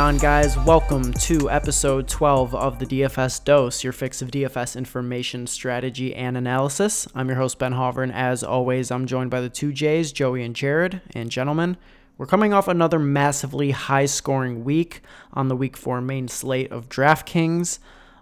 On, guys? Welcome to episode 12 of the DFS Dose, your fix of DFS information, strategy, and analysis. I'm your host, Ben Hovern. As always, I'm joined by the two J's, Joey and Jared. And gentlemen, we're coming off another massively high scoring week on the week four main slate of DraftKings.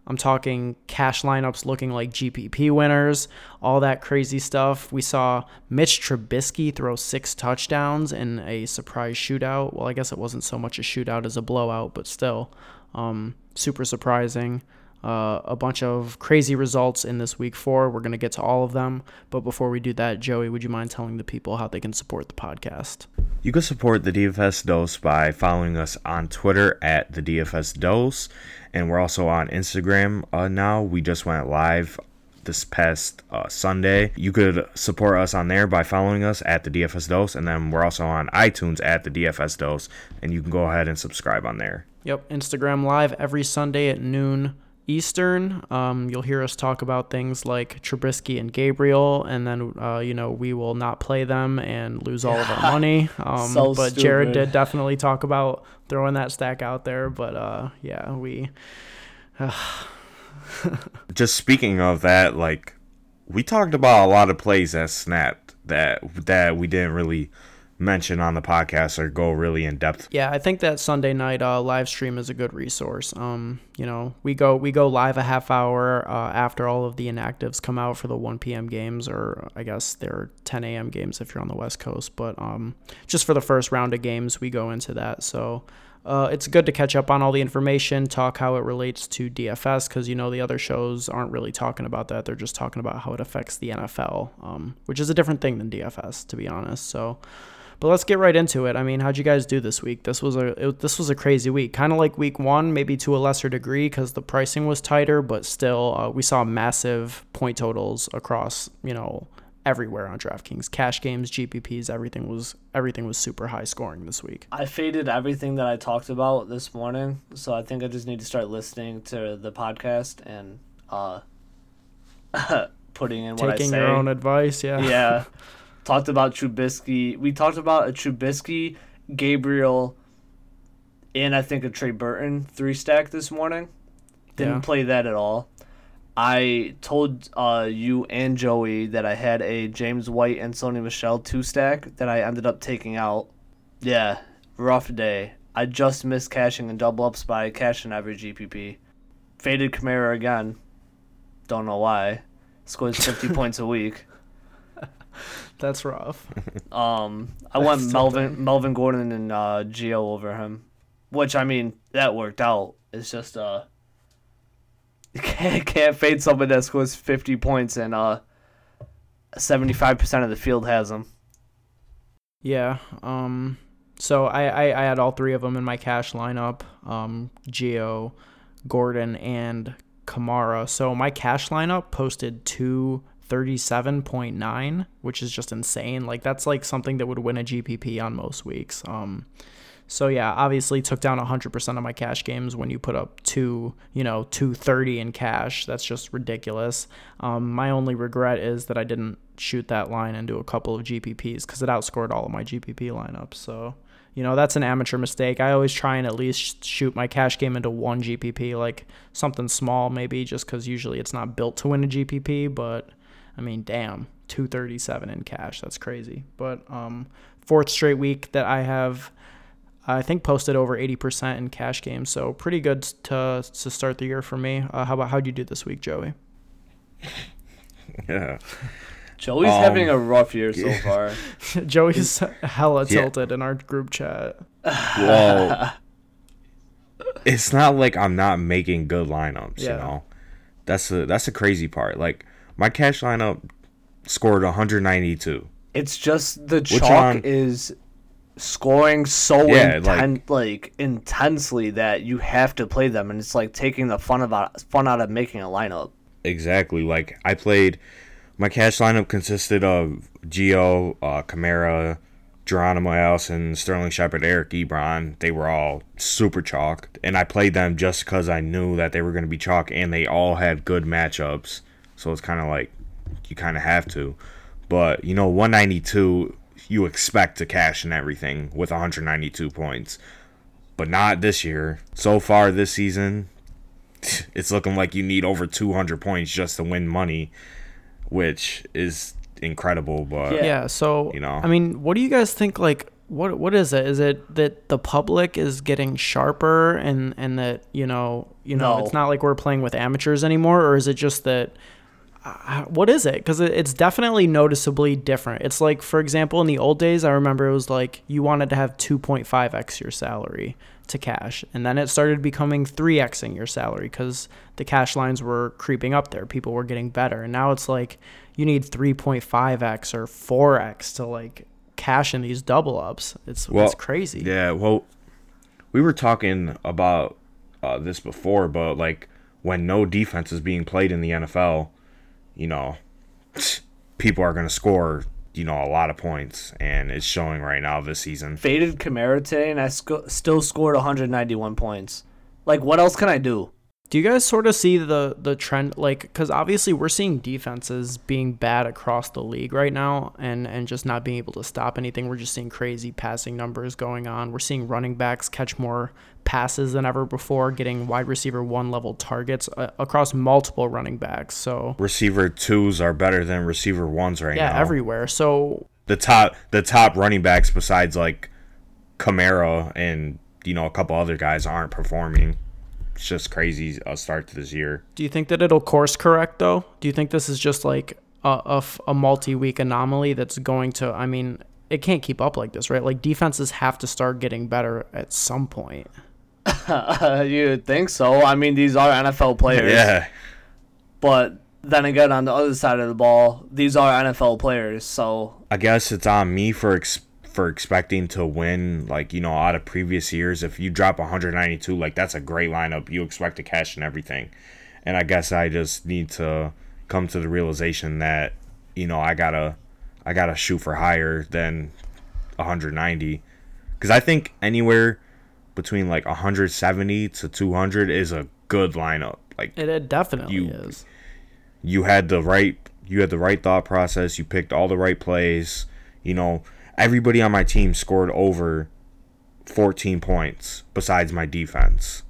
I'm talking cash lineups looking like GPP winners, all that crazy stuff. We saw Mitch Trubisky throw six touchdowns in a surprise shootout. Well, I guess it wasn't so much a shootout as a blowout, but still, um, super surprising. Uh, a bunch of crazy results in this week four. We're going to get to all of them. But before we do that, Joey, would you mind telling the people how they can support the podcast? You can support the DFS Dose by following us on Twitter at the DFS Dose. And we're also on Instagram uh, now. We just went live this past uh, Sunday. You could support us on there by following us at the DFS Dose. And then we're also on iTunes at the DFS Dose. And you can go ahead and subscribe on there. Yep, Instagram live every Sunday at noon Eastern. Um, you'll hear us talk about things like Trubisky and Gabriel, and then uh, you know we will not play them and lose all of our money. Um, so but stupid. Jared did definitely talk about throwing that stack out there. But uh, yeah, we. Uh. Just speaking of that, like we talked about a lot of plays that snapped that that we didn't really mention on the podcast or go really in depth. Yeah, I think that Sunday night uh, live stream is a good resource. Um, you know, we go we go live a half hour uh, after all of the inactives come out for the 1 p.m. games, or I guess they're 10 a.m. games if you're on the West Coast. But um, just for the first round of games, we go into that. So. Uh, it's good to catch up on all the information, talk how it relates to DFS, because you know the other shows aren't really talking about that. They're just talking about how it affects the NFL, um, which is a different thing than DFS, to be honest. So, but let's get right into it. I mean, how'd you guys do this week? This was a it, this was a crazy week, kind of like week one, maybe to a lesser degree because the pricing was tighter, but still uh, we saw massive point totals across you know everywhere on DraftKings, cash games, GPPs, everything was everything was super high scoring this week. I faded everything that I talked about this morning, so I think I just need to start listening to the podcast and uh, putting in what Taking I say. your own advice, yeah. Yeah. talked about Trubisky. We talked about a Trubisky, Gabriel, and I think a Trey Burton three stack this morning. Didn't yeah. play that at all. I told uh, you and Joey that I had a James White and Sony Michel two stack that I ended up taking out. Yeah, rough day. I just missed cashing and double ups by cashing every GPP. Faded Kamara again. Don't know why. Scores 50 points a week. That's rough. Um, I went Melvin Melvin Gordon and uh, Gio over him, which I mean that worked out. It's just uh, can't can't fade someone that scores fifty points and uh, seventy five percent of the field has them. Yeah. Um. So I, I I had all three of them in my cash lineup. Um, Gio, Gordon, and Kamara. So my cash lineup posted two 37.9, which is just insane. Like that's like something that would win a GPP on most weeks. Um, so yeah, obviously took down 100% of my cash games when you put up two, you know, 230 in cash. That's just ridiculous. Um, my only regret is that I didn't shoot that line into a couple of GPPs because it outscored all of my GPP lineups. So you know that's an amateur mistake. I always try and at least shoot my cash game into one GPP, like something small maybe, just because usually it's not built to win a GPP, but I mean, damn, 237 in cash. That's crazy. But um, fourth straight week that I have, I think, posted over 80% in cash games. So pretty good to to start the year for me. Uh, how about how'd you do this week, Joey? yeah. Joey's um, having a rough year so far. Joey's hella tilted in our group chat. Well, it's not like I'm not making good lineups, yeah. you know. That's the that's the crazy part. Like my cash lineup scored 192. It's just the chalk on, is scoring so yeah, inten- like, like, intensely that you have to play them, and it's like taking the fun about fun out of making a lineup. Exactly. Like I played, my cash lineup consisted of Gio, uh, Kamara, Geronimo Allison, Sterling Shepard, Eric Ebron. They were all super chalk, and I played them just because I knew that they were going to be chalk, and they all had good matchups. So it's kind of like you kind of have to. But, you know, 192, you expect to cash and everything with 192 points. but not this year. So far this season, it's looking like you need over 200 points just to win money, which is incredible. But Yeah. Yeah. So You know. I mean, what do you guys think? Like, what what is it? Is it that the public is getting sharper and and that you know you know No. it's not like we're playing with amateurs anymore, or is it just that? What is it? Because it's definitely noticeably different. It's like, for example, in the old days, I remember it was like you wanted to have 2.5x your salary to cash, and then it started becoming 3xing your salary because the cash lines were creeping up there. People were getting better, and now it's like you need 3.5x or 4x to like cash in these double ups. It's Well, it's crazy. Yeah, well, we were talking about uh, this before, but like when no defense is being played in the NFL, you know, people are going to score, you know, a lot of points, and it's showing right now this season. Faded Kamara today, and I sco- still scored 191 points. Like, what else can I do? Do you guys sort of see the the trend like because obviously we're seeing defenses being bad across the league right now and and just not being able to stop anything. We're just seeing crazy passing numbers going on. We're seeing running backs catch more passes than ever before, getting wide receiver one level targets uh, across multiple running backs. So Receiver twos are better than receiver ones right yeah, now. everywhere. So the top the top running backs besides like Kamara and you know a couple other guys aren't performing. It's just crazy a start to this year. Do you think that it'll course correct though? Do you think this is just like a, a, f- a multi-week anomaly that's going to? I mean, it can't keep up like this, right? Like defenses have to start getting better at some point. you think so. I mean, these are NFL players. Yeah. But then again, on the other side of the ball, these are NFL players. So I guess it's on me for ex- for expecting to win like you know out of previous years. If you drop 192, like that's a great lineup. You expect to cash and everything, and I guess I just need to come to the realization that you know I gotta I gotta shoot for higher than 190 because I think anywhere between like 170 to 200 is a good lineup. Like It, it definitely You- is. you had the right you had the right thought process you picked all the right plays you know everybody on my team scored over 14 points besides my defense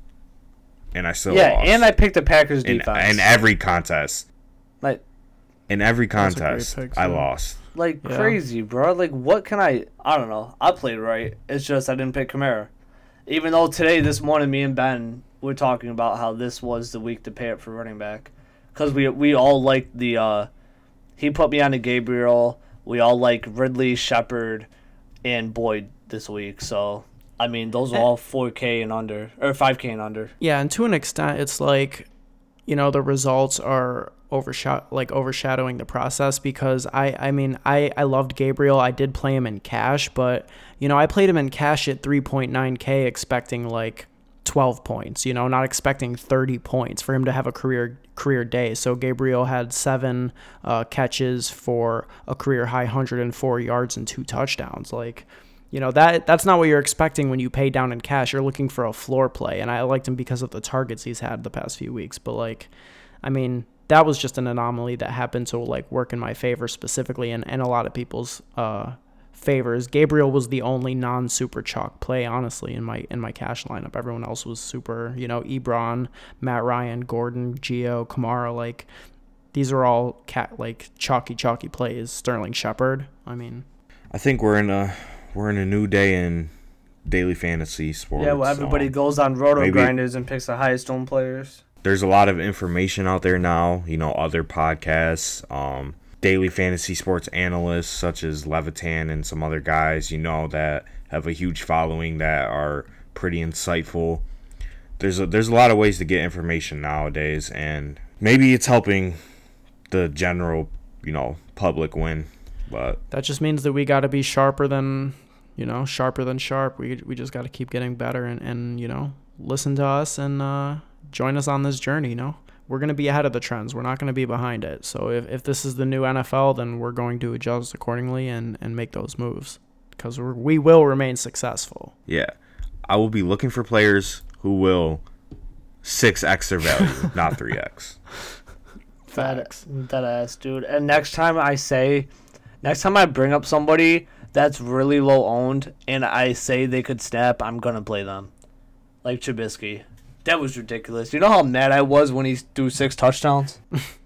and i still yeah, lost and I picked the Packers in, defense. in every contest like, in every That's a great contest pick, i lost like Yeah. crazy, bro. Like, what can I? I don't know. I played right. It's just I didn't pick Kamara. Even though today, this morning, me and Ben were talking about how this was the week to pay up for running back, because we we all liked the. uh He put me on to Gabriel. We all like Ridley, Shepard, and Boyd this week. So I mean, those are all 4K and under or 5K and under. Yeah, and to an extent, it's like, you know, the results are overshot like overshadowing the process because I I mean I I loved Gabriel. I did play him in cash, but you know I played him in cash at 3.9k, expecting like 12 points. You know, not expecting 30 points for him to have a career career day. So Gabriel had seven uh, catches for a career high 104 yards and two touchdowns. Like you know that that's not what you're expecting when you pay down in cash. You're looking for a floor play, and I liked him because of the targets he's had the past few weeks. But like, I mean, that was just an anomaly that happened to like work in my favor specifically, and, and a lot of people's uh, favors. Gabriel was the only non super chalk play, honestly, in my in my cash lineup. Everyone else was super. You know, Ebron, Matt Ryan, Gordon, Gio, Kamara, like. These are all cat like chalky chalky plays. Sterling Shepard. I mean, i think we're in a we're in a new day in daily fantasy sports Yeah, well, everybody so goes on roto maybe- grinders and picks the highest owned players. There's a lot of information out there now you know other podcasts um daily fantasy sports analysts such as levitan and some other guys you know that have a huge following that are pretty insightful. There's a there's a lot of ways to get information nowadays and maybe it's helping the general you know public win but that just means that we got to be sharper than you know sharper than sharp. We, we just got to keep getting better and, and you know listen to us and uh, join us on this journey you know we're going to be ahead of the trends we're not going to be behind it so if, if this is the new nfl then we're going to adjust accordingly and, and make those moves because we're, we will remain successful yeah i will be looking for players who will 6x their value not 3x facts That, that ass, dude. And next time I say, next time I bring up somebody that's really low owned and I say they could snap, I'm gonna play them. like Trubisky. That was ridiculous. You know how mad I was when he threw six touchdowns?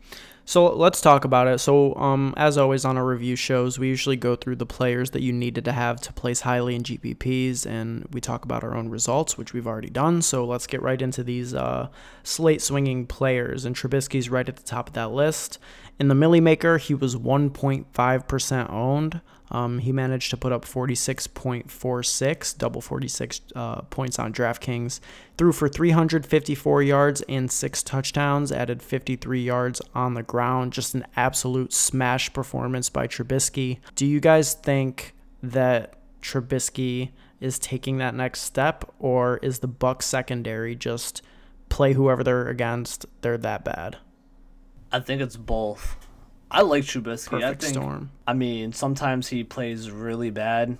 So let's talk about it. So, um, as always on our review shows, we usually go through the players that you needed to have to place highly in GPPs, and we talk about our own results, which we've already done. So let's get right into these uh, slate swinging players. And Trubisky's right at the top of that list. In the Milly Maker, he was 1.5% owned. Um, he managed to put up 46.46, double 46 uh, points on DraftKings. Threw for 354 yards and six touchdowns, added 53 yards on the ground. Just an absolute smash performance by Trubisky. Do you guys think that Trubisky is taking that next step, or is the Buck secondary just play whoever they're against? They're that bad. I think it's both. I like Trubisky. Perfect I think, storm. I mean, sometimes he plays really bad,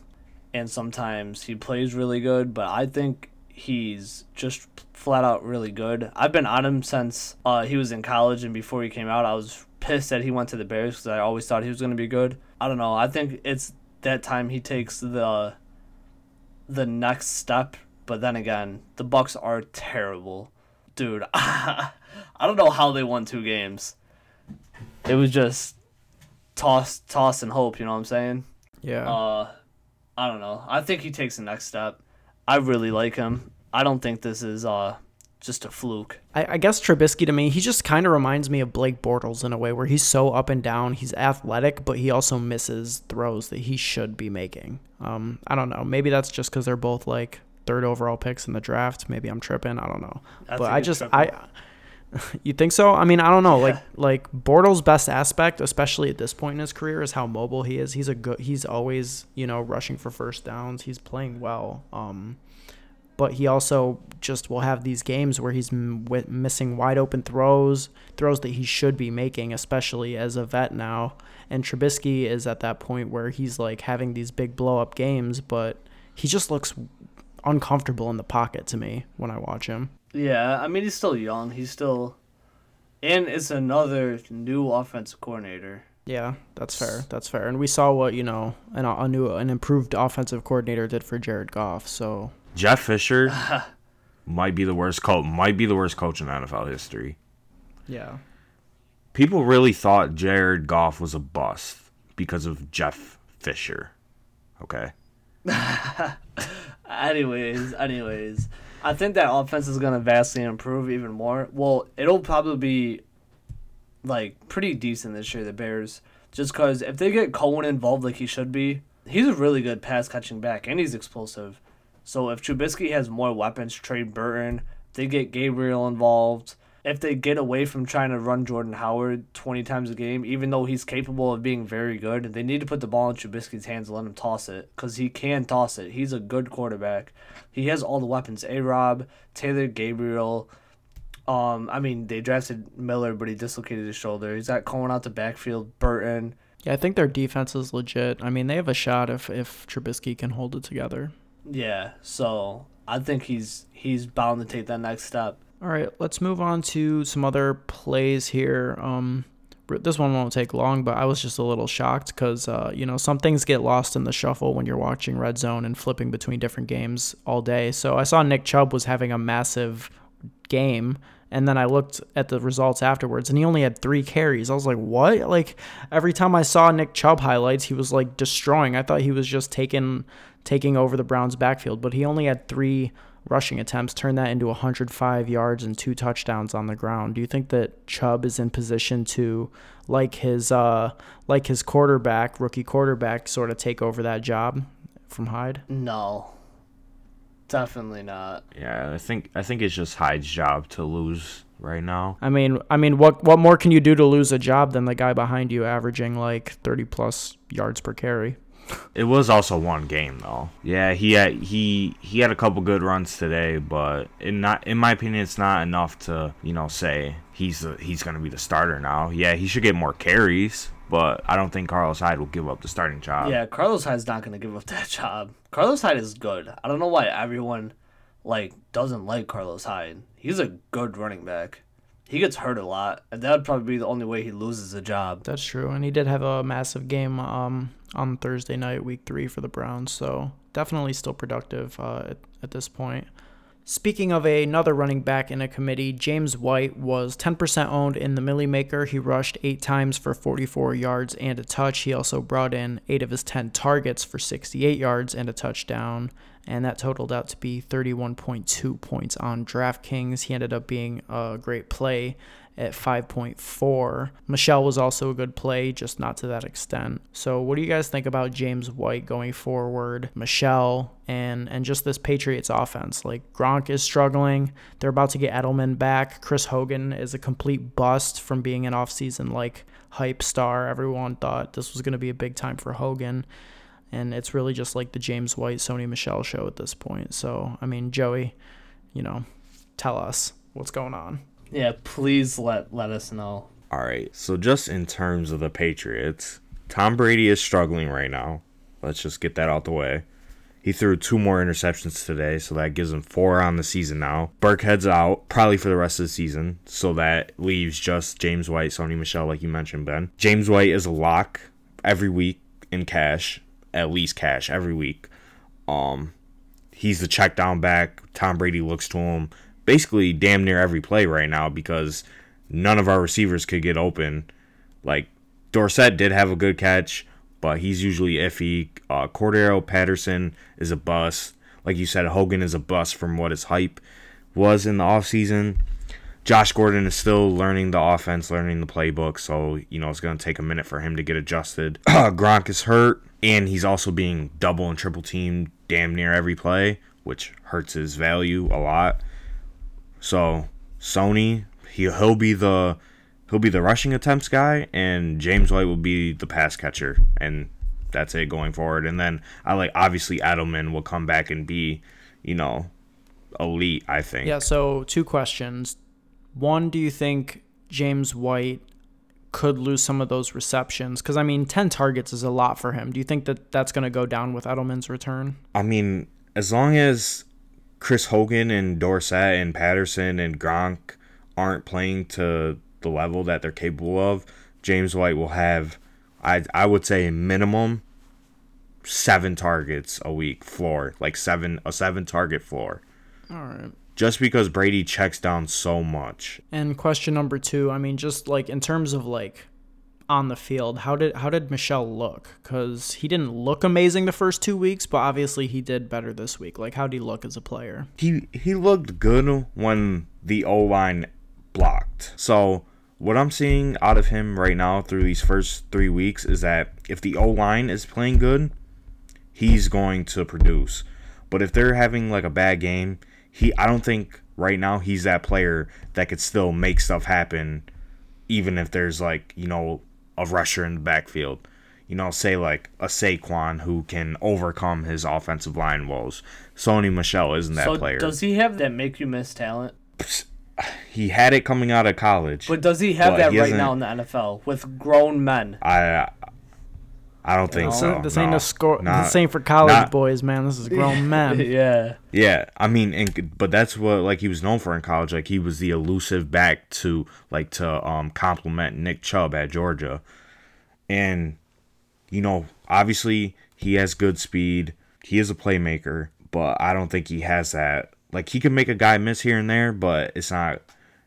and sometimes he plays really good. But I think he's just flat out really good. I've been on him since uh, he was in college and before he came out. I was pissed that he went to the Bears because I always thought he was going to be good. I don't know. I think it's that time he takes the the next step. But then again, the Bucs are terrible, dude. I don't know how they won two games. It was just toss, toss, and hope. You know what I'm saying? Yeah. Uh, I don't know. I think he takes the next step. I really like him. I don't think this is uh just a fluke. I, I guess Trubisky to me, he just kind of reminds me of Blake Bortles in a way where he's so up and down. He's athletic, but he also misses throws that he should be making. Um, I don't know. Maybe that's just because they're both like third overall picks in the draft. Maybe I'm tripping. I don't know. I but I just tripping. I. You think so? I mean, I don't know. Like like Bortles' best aspect, especially at this point in his career, is how mobile he is. He's a good. He's always you know rushing for first downs. He's playing well. Um, but he also just will have these games where he's m- missing wide open throws, throws that he should be making, especially as a vet now. And Trubisky is at that point where he's like having these big blow up games, but he just looks uncomfortable in the pocket to me when I watch him. Yeah, I mean he's still young. He's still, and it's another new offensive coordinator. Yeah, that's fair. That's fair. And we saw what you know an a new an improved offensive coordinator did for Jared Goff. So Jeff Fisher might be the worst coach. Might be the worst coach in NFL history. yeah, People really thought Jared Goff was a bust because of Jeff Fisher. Okay. Anyways, anyways, I think that offense is gonna vastly improve even more. Well, it'll probably be like pretty decent this year. The Bears, just because if they get Cohen involved like he should be, he's a really good pass catching back and he's explosive. So if Trubisky has more weapons, Trey Burton, they get Gabriel involved. If they get away from trying to run Jordan Howard 20 times a game, even though he's capable of being very good, they need to put the ball in Trubisky's hands and let him toss it because he can toss it. He's a good quarterback. He has all the weapons. A Rob, Taylor Gabriel. Um, I mean, they drafted Miller, but he dislocated his shoulder. He's got Cohen out the backfield, Burton. yeah. I think their defense is legit. I mean, they have a shot if if Trubisky can hold it together. Yeah, so I think he's he's bound to take that next step. All right, let's move on to some other plays here. Um, this one won't take long, but I was just a little shocked because uh, you know some things get lost in the shuffle when you're watching Red Zone and flipping between different games all day. So I saw Nick Chubb was having a massive game, and then I looked at the results afterwards, and he only had three carries. I was like, what? Like every time I saw Nick Chubb highlights, he was like destroying. I thought he was just taking taking over the Browns' backfield, but he only had three rushing attempts, turned that into 105 yards and two touchdowns on the ground. Do you think that Chubb is in position to, like his uh, like his quarterback, rookie quarterback, sort of take over that job from Hyde? No, definitely not. Yeah, I think I think it's just Hyde's job to lose right now. I mean, I mean, what what more can you do to lose a job than the guy behind you averaging like 30 plus yards per carry? It was also one game though. Yeah, he had he he had a couple good runs today, but in not in my opinion, it's not enough to you know say he's the, he's gonna be the starter now. Yeah, he should get more carries, but I don't think Carlos Hyde will give up the starting job. Yeah, Carlos Hyde's not gonna give up that job. Carlos Hyde is good. I don't know why everyone like doesn't like Carlos Hyde. He's a good running back. He gets hurt a lot, and that would probably be the only way he loses a job. That's true, and he did have a massive game um, on Thursday night, week three for the Browns. So definitely still productive uh, at, at this point. Speaking of another running back in a committee, James White was 10% owned in the Milly Maker. He rushed eight times for 44 yards and a touch. He also brought in eight of his 10 targets for 68 yards and a touchdown, and that totaled out to be 31.2 points on DraftKings. He ended up being a great play at 5.4. Michel was also a good play, just not to that extent. So, what do you guys think about James White going forward? Michel, and and just this Patriots offense. Like Gronk is struggling. They're about to get Edelman back. Chris Hogan is a complete bust from being an offseason like hype star. Everyone thought this was going to be a big time for Hogan. And it's really just like the James White Sony Michel show at this point. So, I mean, Joey, you know, tell us what's going on. Yeah, please let let us know. All right. So just in terms of the Patriots, Tom Brady is struggling right now. Let's just get that out the way. He threw two more interceptions today, so that gives him four on the season now. Burkhead's out, probably for the rest of the season, so that leaves just James White, Sony Michel, like you mentioned, Ben. James White is a lock every week in cash, at least cash every week. Um, he's the check down back. Tom Brady looks to him basically damn near every play right now because none of our receivers could get open. Like Dorsett did have a good catch, but he's usually iffy. Uh, Cordarrelle Patterson is a bust. Like you said, Hogan is a bust from what his hype was in the offseason. Josh Gordon is still learning the offense, learning the playbook, so you know it's going to take a minute for him to get adjusted. Gronk is hurt, and he's also being double and triple teamed damn near every play, which hurts his value a lot. So Sony, he he'll be the he'll be the rushing attempts guy, and James White will be the pass catcher, and that's it going forward. And then I like obviously Edelman will come back and be, you know, elite. I think. Yeah. So two questions. One, do you think James White could lose some of those receptions? Because I mean, ten targets is a lot for him. Do you think that that's going to go down with Edelman's return? I mean, as long as Chris Hogan and Dorsett and Patterson and Gronk aren't playing to the level that they're capable of, James White will have, I I would say minimum seven targets a week floor, like seven a seven target floor. All right. Just because Brady checks down so much. And question number two, I mean, just like in terms of like on the field, how did how did Michel look? Because he didn't look amazing the first two weeks, but obviously he did better this week. Like, how did he look as a player? He he looked good when the O line blocked. So what I'm seeing out of him right now through these first three weeks is that if the O line is playing good, he's going to produce. But if they're having like a bad game, he I don't think right now he's that player that could still make stuff happen even if there's like, you know, a rusher in the backfield. You know, say like a Saquon who can overcome his offensive line woes. Sony Michel isn't that so player. Does he have that make you miss talent? He had it coming out of college. But does he have that he right now in the NFL with grown men? I I don't think so. This no, ain't no score. Not, this ain't for college not, boys, man. This is grown men. yeah. Yeah, I mean, and, but that's what like he was known for in college. Like he was the elusive back to like to um complement Nick Chubb at Georgia, and you know, obviously he has good speed. He is a playmaker, but I don't think he has that. Like he can make a guy miss here and there, but it's not,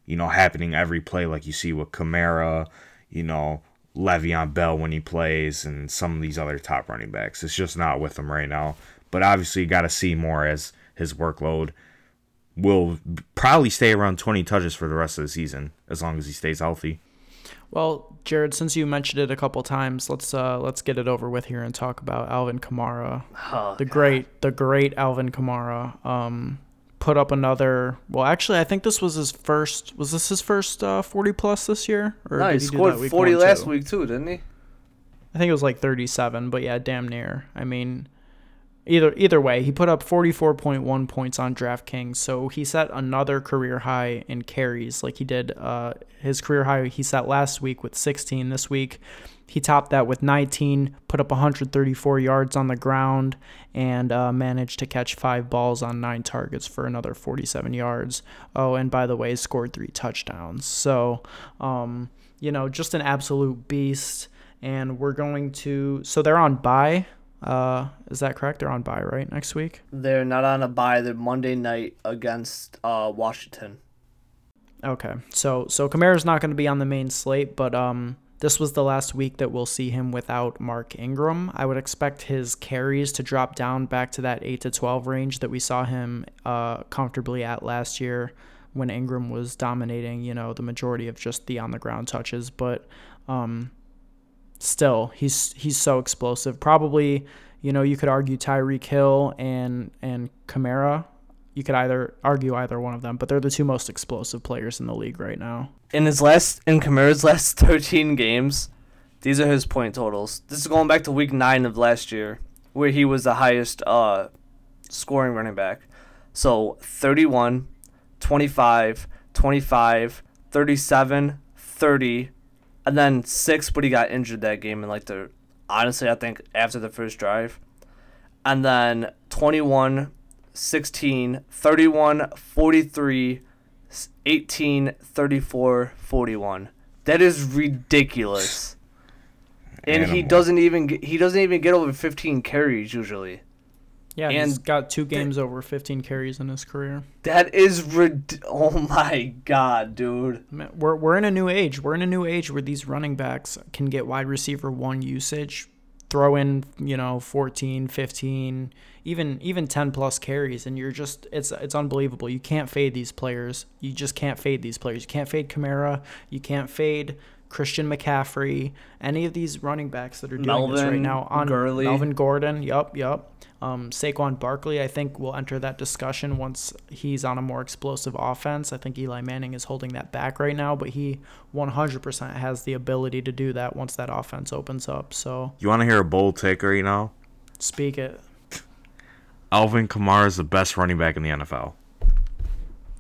you know, happening every play like you see with Kamara. You know, Le'Veon Bell when he plays and some of these other top running backs. It's just not with him right now. But obviously, you got to see more as his workload will probably stay around 20 touches for the rest of the season as long as he stays healthy. Well, Jared, since you mentioned it a couple times, let's uh, let's get it over with here and talk about Alvin Kamara, oh, the God. great the great Alvin Kamara. Um, put up another. Well, actually, I think this was his first. Was this his first uh, forty plus this year? Or no, he, scored forty last too? week too, didn't he? I think it was like thirty-seven, but yeah, damn near. I mean, either either way, he put up forty-four point one points on DraftKings, so he set another career high in carries, like he did. Uh, his career high he set last week with sixteen. This week, he topped that with 19, put up 134 yards on the ground, and uh, managed to catch five balls on nine targets for another 47 yards. Oh, and by the way, scored three touchdowns. So, um, you know, just an absolute beast. And we're going to, so they're on bye. Uh, is that correct? They're on bye right next week. They're not on a bye. They're Monday night against uh, Washington. Okay, so so Kamara's not going to be on the main slate, but um, this was the last week that we'll see him without Mark Ingram. I would expect his carries to drop down back to that eight to twelve range that we saw him uh comfortably at last year when Ingram was dominating. You know, the majority of just the on the ground touches, but um, still he's he's so explosive. Probably, you know, you could argue Tyreek Hill and and Kamara. You could either argue either one of them, but they're the two most explosive players in the league right now. In his last in Kamara's last 13 games, these are his point totals. This is going back to week 9 of last year where he was the highest uh scoring running back. So 31, 25, 25, 37, 30, and then 6 but he got injured that game in like the honestly I think after the first drive. And then 21, 16, 31, 43, 18, 34, 41. That is ridiculous. And he doesn't even get, he doesn't even get over 15 carries usually. Yeah, he's And got two games over 15 carries in his career. That is rid- oh my god, dude. Man, We're, we're in a new age. We're in a new age where these running backs can get wide receiver one usage, throw in, you know, 14, 15, even even 10 plus carries and you're just it's it's unbelievable. You can't fade these players. You just can't fade these players. You can't fade Kamara, you can't fade Christian McCaffrey, any of these running backs that are doing this right now on Gurley. Melvin Gordon. Yup, yup. Um, Saquon Barkley, I think, will enter that discussion once he's on a more explosive offense. I think Eli Manning is holding that back right now, but he 100% has the ability to do that once that offense opens up. So You want to hear a bold take right now? speak it. Alvin Kamara is the best running back in the NFL.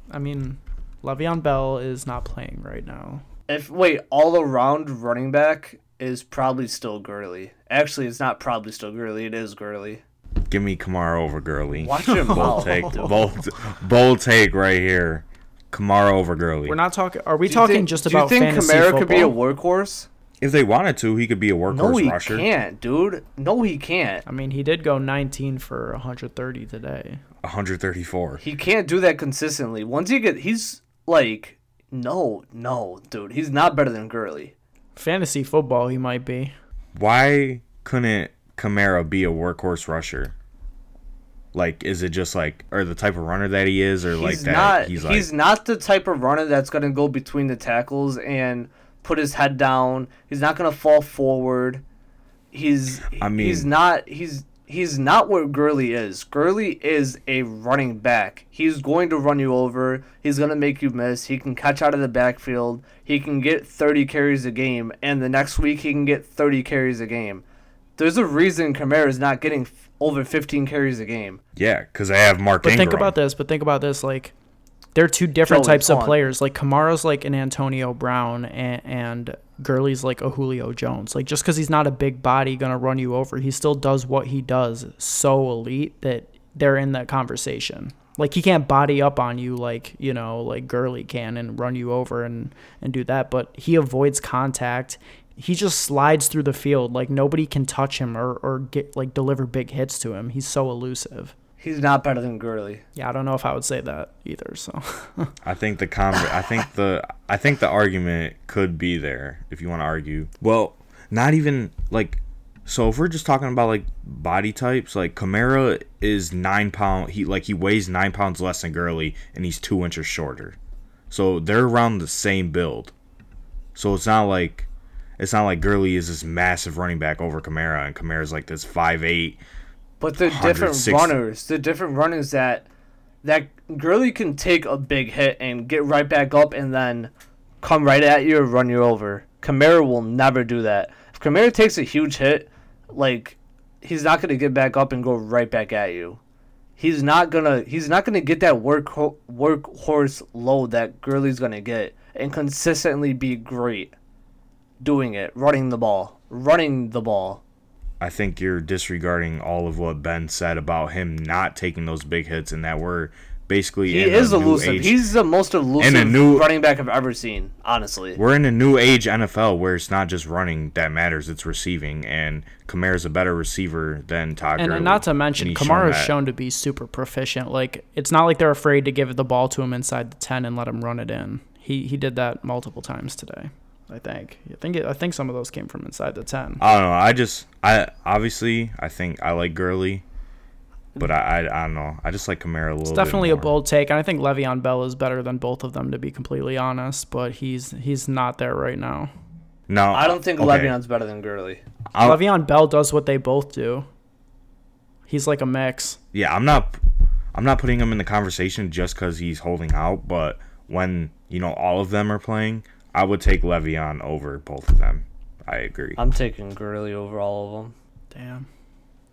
I mean, Le'Veon Bell is not playing right now. If wait, all around running back is probably still Gurley. Actually, it's not probably still Gurley. It is Gurley. Give me Kamara over Gurley. Watch your bold oh. take, bold, bold take right here. Kamara over Gurley. We're not talking. Are we Do talking think- just do about you think fantasy Kamara football? could be a workhorse? If they wanted to, he could be a workhorse No, he rusher. can't, dude. No, he can't. I mean, he did go 19 for 130 today. 134. He can't do that consistently. Once he get, he's like, no, no, dude. He's not better than Gurley. Fantasy football, he might be. Why couldn't Kamara be a workhorse rusher? Like, is it just like, or the type of runner that he is, or like he's that? not. he's He's, like, not the type of runner that's gonna go between the tackles and put his head down. He's not gonna fall forward. He's. I mean- he's not. He's. He's not what Gurley is. Gurley is a running back. He's going to run you over. He's going to make you miss. He can catch out of the backfield. He can get 30 carries a game. And the next week, he can get 30 carries a game. There's a reason Kamara is not getting f- over 15 carries a game. yeah, because I have Mark Ingram. But Ingram. think about this. But think about this. Like, they're two different Joey, types of players. Like Kamara's like an Antonio Brown, and, and Gurley's like a Julio Jones. Like just because he's not a big body gonna run you over, he still does what he does so elite that they're in that conversation. Like he can't body up on you like you know like Gurley can and run you over and and do that, but he avoids contact. He just slides through the field like nobody can touch him or, or get like deliver big hits to him. He's so elusive. He's not better than Gurley. Yeah, I don't know if I would say that either. So I think the con- I think the I think the argument could be there if you want to argue. Well, not even like so if we're just talking about like body types, like Kamara is nine pound he like he weighs nine pounds less than Gurley and he's two inches shorter. So they're around the same build. So it's not like it's not like Gurley is this massive running back over Kamara and Kamara's like this five eight. But they're different runners. They're different runners that that Gurley can take a big hit and get right back up and then come right at you or run you over. Kamara will never do that. If Kamara takes a huge hit, like he's not gonna get back up and go right back at you. He's not gonna he's not gonna get that work workhorse load that Gurley's gonna get and consistently be great doing it, running the ball, running the ball. I think you're disregarding all of what Ben said about him not taking those big hits and that we're basically He in is a elusive. age- He's the most elusive new- running back I've ever seen, honestly. We're in a new age NFL where it's not just running that matters; it's receiving, and Kamara's a better receiver than Todd And Gurley. not to mention, he's Kamara's that. shown to be super proficient. Like it's not like they're afraid to give the ball to him inside the ten and let him run it in. He he did that multiple times today. I think. I think it, I think some of those came from inside the ten. I don't know. I just, I obviously, I think I like Gurley, but I, I, I don't know. I just like Kamara a little. It's bit definitely a bold take, and I think Le'Veon Bell is better than both of them to be completely honest. But he's he's not there right now. No, I don't think okay. Le'Veon's better than Gurley. I'll- Le'Veon Bell does what they both do. He's like a mix. Yeah, I'm not, I'm not putting him in the conversation just because he's holding out. But when you know all of them are playing, I would take Le'Veon over both of them. I agree. I'm taking Gurley over all of them. Damn.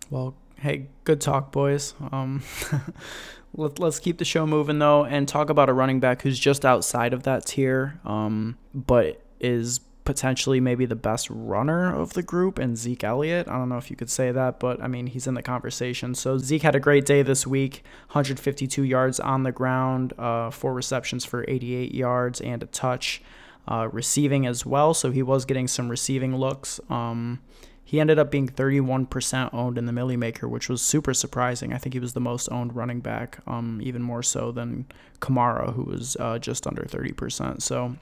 Well, hey, good talk, boys. Um, let, let's keep the show moving though, and talk about a running back who's just outside of that tier, um, but is potentially maybe the best runner of the group, and Zeke Elliott. I don't know if you could say that, but I mean he's in the conversation. So Zeke had a great day this week, 152 yards on the ground, uh, four receptions for 88 yards and a touch. Uh, receiving as well, so he was getting some receiving looks. Um, he ended up being 31% owned in the Milly Maker, which was super surprising. I think he was the most owned running back, um, even more so than Kamara, who was uh, just under 30%. So,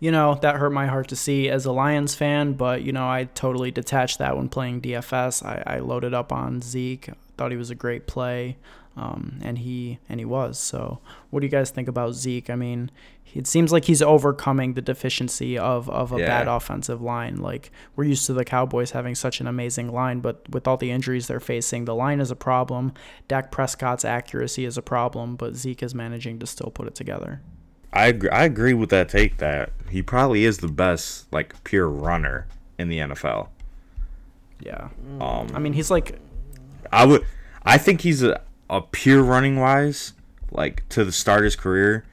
you know, that hurt my heart to see as a Lions fan, but, you know, I totally detached that when playing DFS. I, I loaded up on Zeke, thought he was a great play. Um, and he and he was. So, what do you guys think about Zeke? I mean, it seems like he's overcoming the deficiency of, of a Yeah. bad offensive line. Like we're used to the Cowboys having such an amazing line, but with all the injuries they're facing, the line is a problem. Dak Prescott's accuracy is a problem, but Zeke is managing to still put it together. I agree, I agree with that take. That he probably is the best like pure runner in the NFL. Yeah. Um, I mean, he's like I would, I think he's a, a pure running wise, like to the start of his career.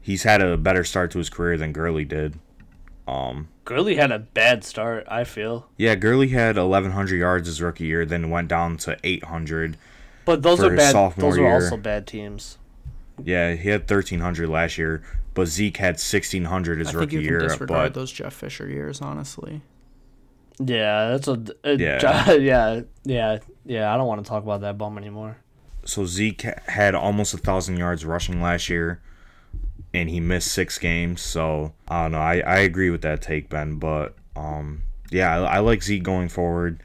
He's had a better start to his career than Gurley did. Um, Gurley had a bad start, I feel. yeah, Gurley had 1,100 yards his rookie year, then went down to 800. But those For are his bad. sophomore Those are year. also bad teams. Yeah, he had 1,300 last year, but Zeke had 1,600 his I think rookie you can year. disregard But those Jeff Fisher years, honestly. Yeah, that's a, a Yeah. yeah, yeah, yeah. I don't want to talk about that bum anymore. So Zeke had almost a thousand yards rushing last year, and he missed six games. So I don't know. I, I agree with that take, Ben. But um, yeah, I, I like Zeke going forward.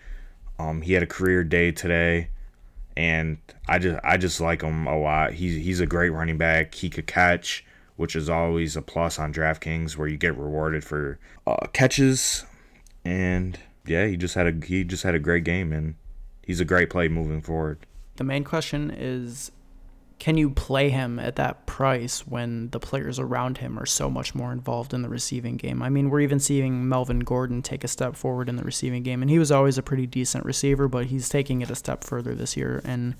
Um, he had a career day today, and I just I just like him a lot. He's he's a great running back. He could catch, which is always a plus on DraftKings, where you get rewarded for uh, catches. And yeah, he just had a he just had a great game, and he's a great play moving forward. The main question is can you play him at that price when the players around him are so much more involved in the receiving game? I mean, we're even seeing Melvin Gordon take a step forward in the receiving game, and he was always a pretty decent receiver, but he's taking it a step further this year. And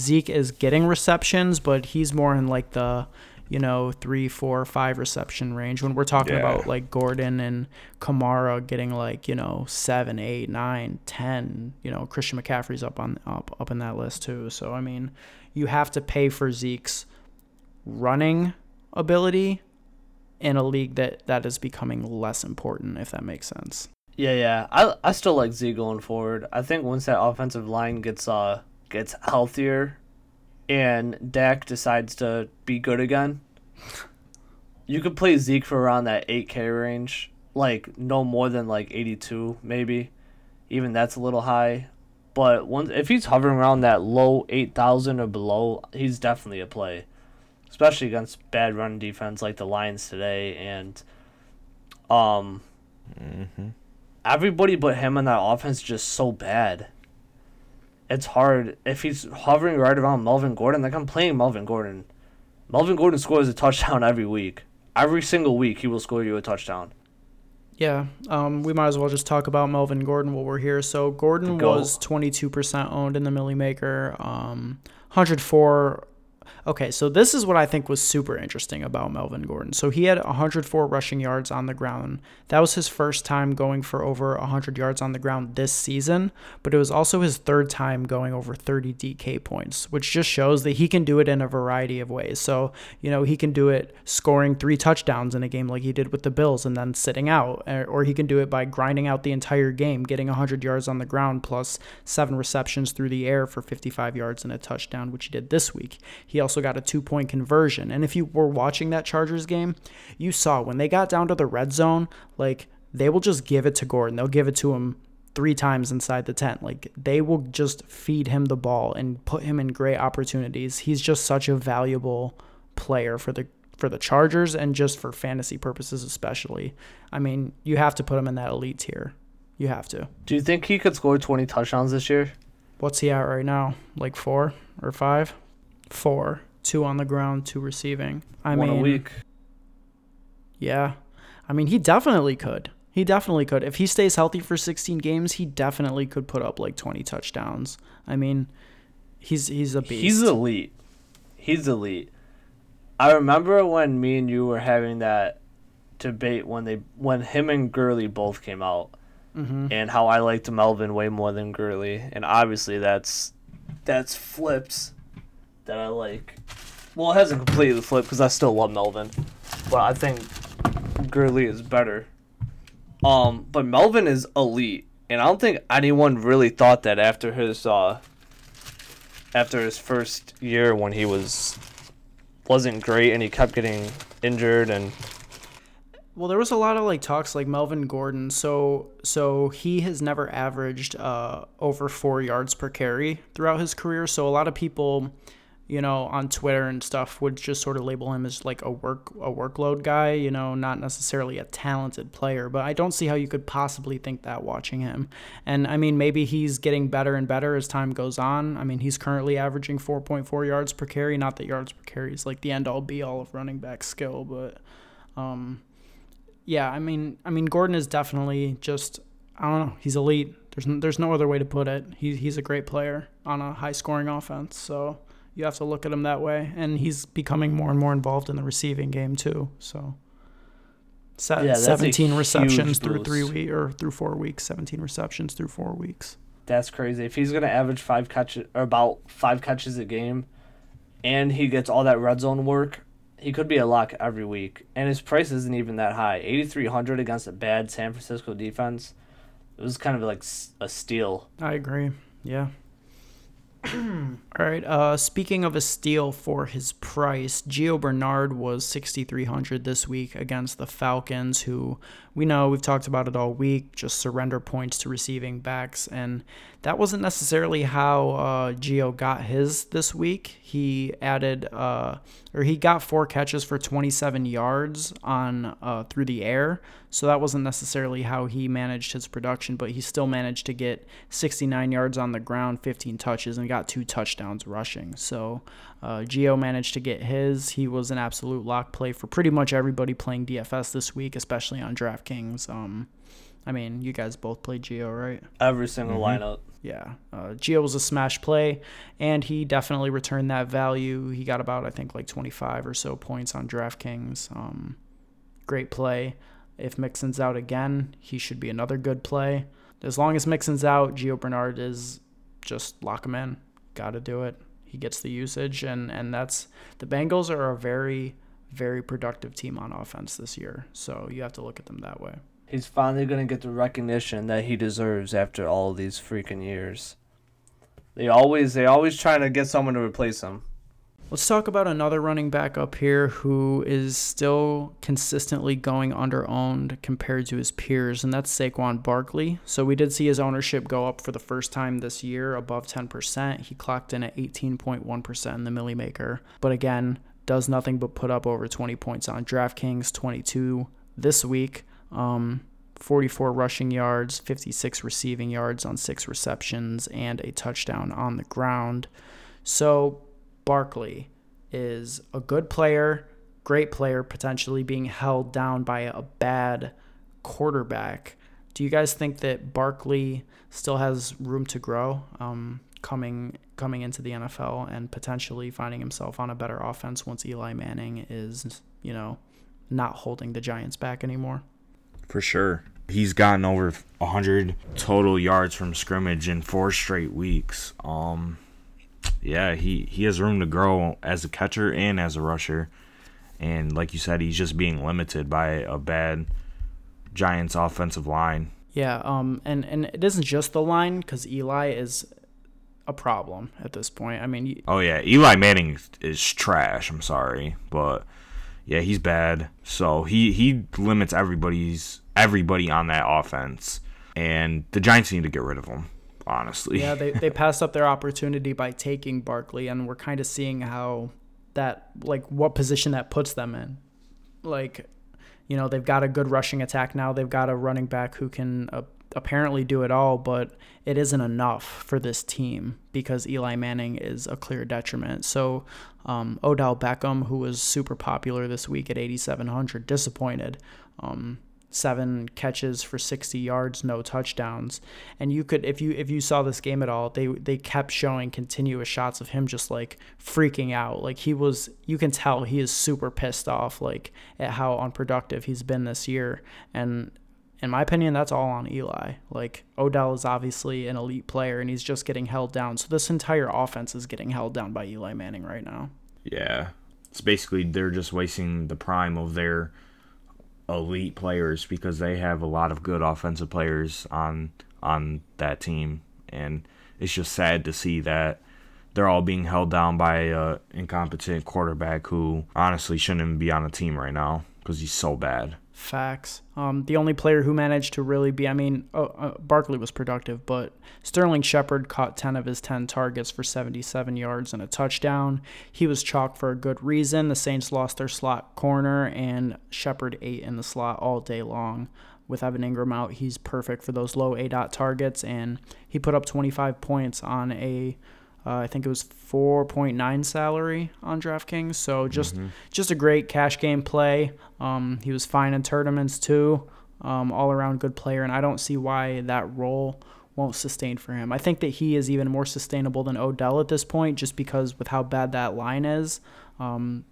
Zeke is getting receptions, but he's more in like the you know three, four, five reception range. When we're talking Yeah. about like Gordon and Kamara getting like you know seven, eight, nine, ten, you know Christian McCaffrey's up on up up in that list too. So I mean, you have to pay for Zeke's running ability in a league that that is becoming less important, if that makes sense. Yeah, yeah. I I still like Z going forward. I think once that offensive line gets uh gets healthier, and Dak decides to be good again, you could play Zeke for around that eight K range, like no more than like eighty two maybe, even that's a little high. But once if he's hovering around that low eight thousand or below, he's definitely a play, especially against bad run defense like the Lions today and, um everybody but him in that offense is just so bad. It's hard if he's hovering right around Melvin Gordon. Like I'm playing Melvin Gordon. Melvin Gordon scores a touchdown every week. Every single week he will score you a touchdown. Yeah, um, we might as well just talk about Melvin Gordon while we're here. So Gordon was 22% owned in the Milly Maker, um, 104 Okay, so this is what I think was super interesting about Melvin Gordon. So he had 104 rushing yards on the ground. That was his first time going for over 100 yards on the ground this season, but it was also his third time going over 30 DK points, which just shows that he can do it in a variety of ways. So, you know, he can do it scoring three touchdowns in a game like he did with the Bills and then sitting out, eh, or he can do it by grinding out the entire game, getting 100 yards on the ground plus seven receptions through the air for 55 yards and a touchdown, which he did this week. He also got a two point conversion. And if you were watching that Chargers game, you saw when they got down to the red zone, like they will just give it to Gordon. They'll give it to him three times inside the tent. Like they will just feed him the ball and put him in great opportunities. He's just such a valuable player for the for the Chargers and just for fantasy purposes especially. I mean, you have to put him in that elite tier. You have to. Do you think he could score 20 touchdowns this year? What's he at right now? Like 4 or 5? 4 two on the ground, two receiving. I One mean, a week. Yeah, I mean he definitely could. He definitely could. If he stays healthy for 16 games, he definitely could put up like 20 touchdowns. I mean, he's he's a beast. He's elite. He's elite. I remember when me and you were having that debate when they when him and Gurley both came out, mm-hmm. and how I liked Melvin way more than Gurley, and obviously that's that's flips that I like. Well, it hasn't completely flipped because I still love Melvin, but I think Gurley is better. Um, but Melvin is elite, and I don't think anyone really thought that after his uh after his first year when he was wasn't great and he kept getting injured and well, there was a lot of like talks like Melvin Gordon. So so he has never averaged uh, over four yards per carry throughout his career. So a lot of people you know, on Twitter and stuff would just sort of label him as like a work a workload guy, you know, not necessarily a talented player, but I don't see how you could possibly think that watching him. And I mean, maybe he's getting better and better as time goes on. I mean, he's currently averaging 4.4 yards per carry, not that yards per carry is like the end all be all of running back skill, but um yeah, I mean, I mean Gordon is definitely just I don't know, he's elite. There's no, there's no other way to put it. He, he's a great player on a high scoring offense. So you have to look at him that way. And he's becoming more and more involved in the receiving game too. So Se- Yeah, 17 receptions through three weeks or through four weeks. 17 receptions through four weeks. That's crazy. If he's gonna average five catches or about five catches a game, and he gets all that red zone work, he could be a lock every week. And his price isn't even that high. Eighty three hundred against a bad San Francisco defense. It was kind of like a steal. I agree. Yeah. All right. Uh, speaking of a steal for his price, Gio Bernard was 6,300 this week against the Falcons, who we know we've talked about it all week, just surrender points to receiving backs, and that wasn't necessarily how uh, Gio got his this week. He added, uh, or he got four catches for 27 yards on uh, through the air, so that wasn't necessarily how he managed his production, but he still managed to get 69 yards on the ground, 15 touches, and got two touchdowns rushing. So uh, Gio managed to get his. He was an absolute lock play for pretty much everybody playing DFS this week, especially on DraftKings. Um, I mean, you guys both played Gio, right? Every single lineup. Yeah, uh, Gio was a smash play, and he definitely returned that value. He got about, I think, like 25 or so points on DraftKings. Um, great play. If Mixon's out again, he should be another good play. As long as Mixon's out, Gio Bernard is just lock him in. Got to do it. He gets the usage, and and that's the Bengals are a very very productive team on offense this year. So you have to look at them that way. He's finally gonna get the recognition that he deserves after all these freaking years. They always they always trying to get someone to replace him. Let's talk about another running back up here who is still consistently going under owned compared to his peers, and that's Saquon Barkley. So we did see his ownership go up for the first time this year, above 10%. He clocked in at 18.1% in the Milly Maker, but again, does nothing but put up over 20 points on DraftKings, 22 this week. Um, 44 rushing yards, 56 receiving yards on six receptions, and a touchdown on the ground. So Barkley is a good player, great player, potentially being held down by a bad quarterback. Do you guys think that Barkley still has room to grow? Um, coming coming into the NFL and potentially finding himself on a better offense once Eli Manning is, you know, not holding the Giants back anymore. For sure. He's gotten over 100 total yards from scrimmage in four straight weeks. Um yeah, he he has room to grow as a catcher and as a rusher. And like you said, he's just being limited by a bad Giants offensive line. Yeah, um, and and it isn't just the line because Eli is a problem at this point. I mean, oh yeah, Eli Manning is trash. I'm sorry, but yeah, he's bad. So he he limits everybody's everybody on that offense, and the Giants need to get rid of him. Honestly, yeah, they they passed up their opportunity by taking Barkley, and we're kind of seeing how that like what position that puts them in. Like, you know, they've got a good rushing attack now. They've got a running back who can uh, apparently do it all, but it isn't enough for this team because Eli Manning is a clear detriment. So, um, Odell Beckham, who was super popular this week at 8,700, disappointed. Um, seven catches for 60 yards, no touchdowns. And you could if you if you saw this game at all, they they kept showing continuous shots of him just like freaking out. Like he was you can tell he is super pissed off like at how unproductive he's been this year. And in my opinion, that's all on Eli. Like Odell is obviously an elite player and he's just getting held down. So this entire offense is getting held down by Eli Manning right now. Yeah. It's basically they're just wasting the prime of their elite players because they have a lot of good offensive players on on that team and it's just sad to see that they're all being held down by a incompetent quarterback who honestly shouldn't even be on a team right now because he's so bad. Facts. Um, the only player who managed to really be, I mean, oh, uh, Barkley was productive, but Sterling Shepard caught 10 of his 10 targets for 77 yards and a touchdown. He was chalk for a good reason. The Saints lost their slot corner, and Shepard ate in the slot all day long. With Evan Engram out, he's perfect for those low A dot targets, and he put up 25 points on a uh, I think it was 4.9 salary on DraftKings. So just mm-hmm. just a great cash game play. Um, he was fine in tournaments too. Um, all around good player, and I don't see why that role won't sustain for him. I think that he is even more sustainable than Odell at this point, just because with how bad that line is. Um,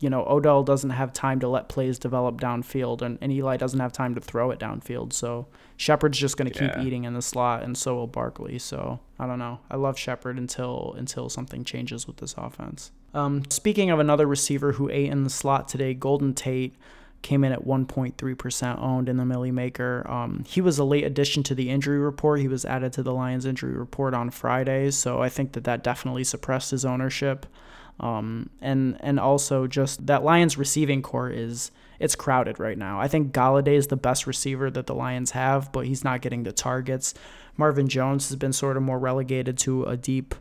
you know, Odell doesn't have time to let plays develop downfield, and, and Eli doesn't have time to throw it downfield. So Shepard's just going to keep eating in the slot, and so will Barkley. So I don't know. I love Shepard until until something changes with this offense. Um, speaking of another receiver who ate in the slot today, Golden Tate came in at 1.3% owned in the Milly Maker. Um, he was a late addition to the injury report. He was added to the Lions injury report on Friday, so I think that that definitely suppressed his ownership. Um, and and also just that Lions receiving corps is it's crowded right now. I think Golladay is the best receiver that the Lions have, but he's not getting the targets. Marvin Jones has been sort of more relegated to a deep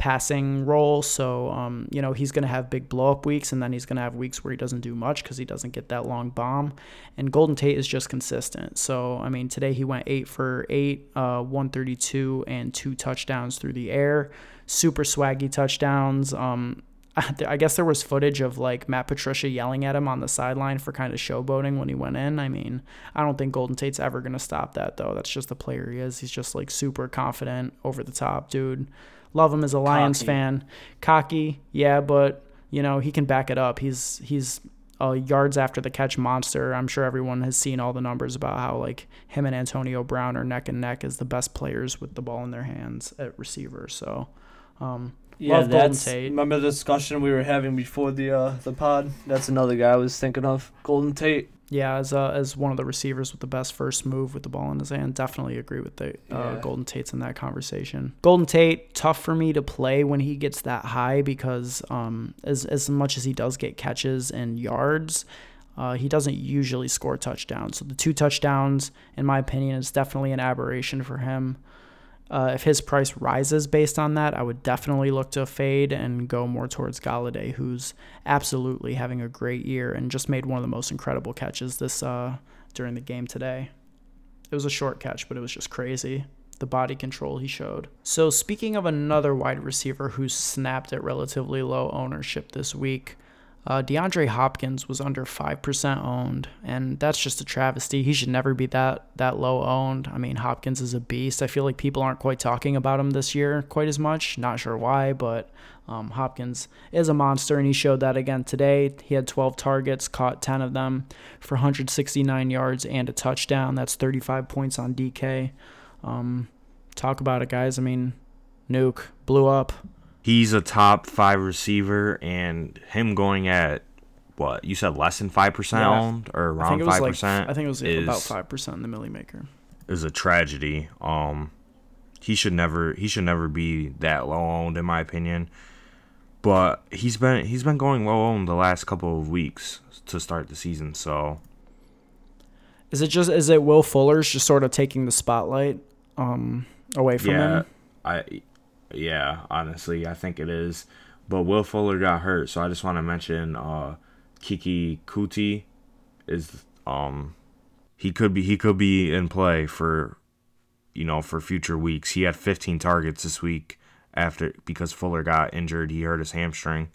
passing role. So, um, you know, he's going to have big blow up weeks and then he's going to have weeks where he doesn't do much because he doesn't get that long bomb. And Golden Tate is just consistent. So, I mean, today he went eight for eight, uh, 132, and two touchdowns through the air. Super swaggy touchdowns. Um, I guess there was footage of like Matt Patricia yelling at him on the sideline for kind of showboating when he went in. I mean, I don't think Golden Tate's ever going to stop that though. That's just the player he is. He's just like super confident, over the top dude. Love him as a Lions Cocky. fan. Cocky, yeah, but you know, he can back it up. He's he's a yards after the catch monster. I'm sure everyone has seen all the numbers about how like him and Antonio Brown are neck and neck as the best players with the ball in their hands at receiver. So um, yeah, Love that's remember the discussion we were having before the uh, the pod. That's another guy I was thinking of, Golden Tate. Yeah, as uh, as one of the receivers with the best first move with the ball in his hand, definitely agree with the uh, yeah. Golden Tate's in that conversation. Golden Tate, tough for me to play when he gets that high because um, as as much as he does get catches and yards, uh, he doesn't usually score touchdowns. So the two touchdowns, in my opinion, is definitely an aberration for him. Uh, if his price rises based on that, I would definitely look to fade and go more towards Golladay, who's absolutely having a great year and just made one of the most incredible catches this uh, during the game today. It was a short catch, but it was just crazy the body control he showed. So, speaking of another wide receiver who snapped at relatively low ownership this week, Uh, DeAndre Hopkins was under five percent owned, and that's just a travesty. He should never be that that low owned. I mean, Hopkins is a beast. I feel like people aren't quite talking about him this year quite as much. Not sure why, but um, Hopkins is a monster, and he showed that again today. He had 12 targets, caught 10 of them for 169 yards and a touchdown. That's 35 points on DK. Um, talk about it, guys. I mean, Nuke blew up. He's a top five receiver, and him going at what you said less than five percent Yeah. owned or around five like percent. I think it was is, about five percent in the Milly Maker. is a tragedy. Um, he should never he should never be that low owned in my opinion. But he's been he's been going low owned the last couple of weeks to start the season. So Is it just is it Will Fuller's just sort of taking the spotlight um, away from yeah, him? I yeah honestly I think it is. But Will Fuller got hurt, so I just want to mention uh, Keke Coutee is um he could be he could be in play for you know for future weeks. He had 15 targets this week after because Fuller got injured. He hurt his hamstring.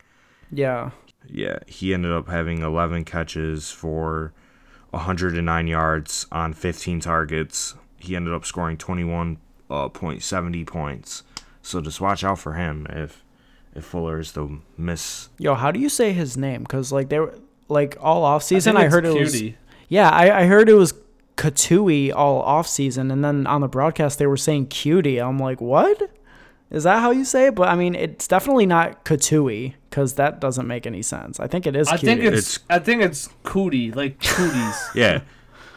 Yeah. Yeah, he ended up having 11 catches for 109 yards on 15 targets. He ended up scoring 21 uh, point 70 points. So just watch out for him if if Fuller is to miss. Yo, how do you say his name? Because like they were like all off season, think I, it's heard it was yeah, I, I heard it was Katui all off season, and then on the broadcast they were saying cutie. I'm like, what? Is that how you say it? But I mean, it's definitely not Katui because that doesn't make any sense. I think it is. I cutie. think it's, It's- I think it's cootie, like cooties. Yeah,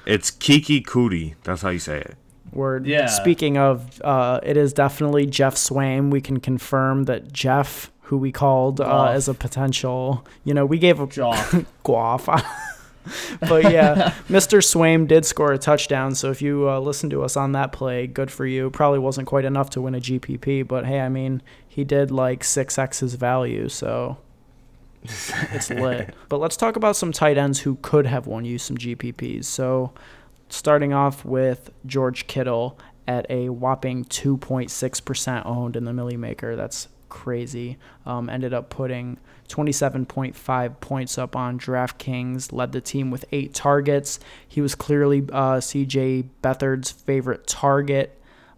it's Keke Coutee. That's how you say it. Word. Yeah. Speaking of, uh, it is definitely Geoff Swaim. We can confirm that Geoff, who we called uh, as a potential, you know, we gave a Jaw. guaf. but yeah, Mr. Swaim did score a touchdown. So if you uh, listen to us on that play, good for you. Probably wasn't quite enough to win a GPP, but hey, I mean, he did like 6x his value. So it's lit. But let's talk about some tight ends who could have won you some GPPs. So starting off with George Kittle at a whopping 2.6% owned in the Milly Maker. That's crazy. Um, ended up putting 27.5 points up on DraftKings, led the team with eight targets. He was clearly uh, CJ Beathard's favorite target.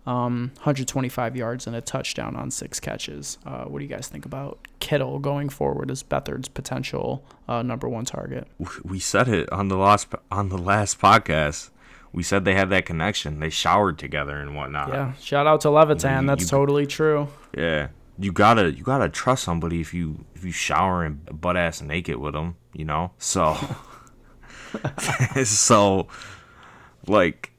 Um, 125 yards and a touchdown on six catches. Uh, what do you guys think about Kittle going forward as Beathard's potential uh, number one target? We said it on the last on the last podcast. We said they had that connection. They showered together and whatnot. Yeah, shout out to Levitan. You- That's you- totally true. Yeah. You gotta you gotta trust somebody if you if you shower and butt ass naked with them, you know. So so like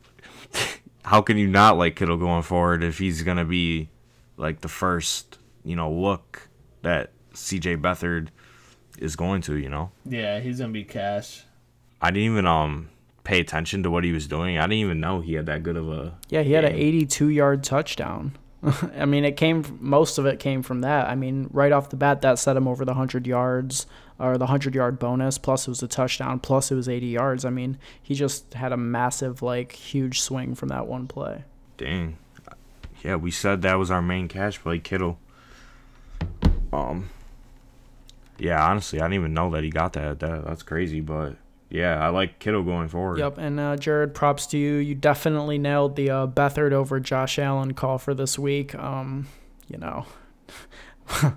how can you not like Kittle going forward if he's gonna be like the first you know look that C.J. Beathard is going to, you know. yeah, he's gonna be cash. I didn't even um pay attention to what he was doing. I didn't even know he had that good of a Yeah, he had an 82 yard touchdown. I mean, it came most of it came from that. I mean, right off the bat, that set him over the 100 yards or the 100 yard bonus. Plus, it was a touchdown. Plus, it was 80 yards. I mean, he just had a massive, like, huge swing from that one play. Dang. Yeah, we said that was our main cash play, Kittle. Um. Yeah, honestly, I didn't even know that he got that. that that's crazy, but yeah, I like Kittle going forward. Yep, and uh, Jared, props to you. You definitely nailed the uh, Beathard over Josh Allen call for this week. Um, you know,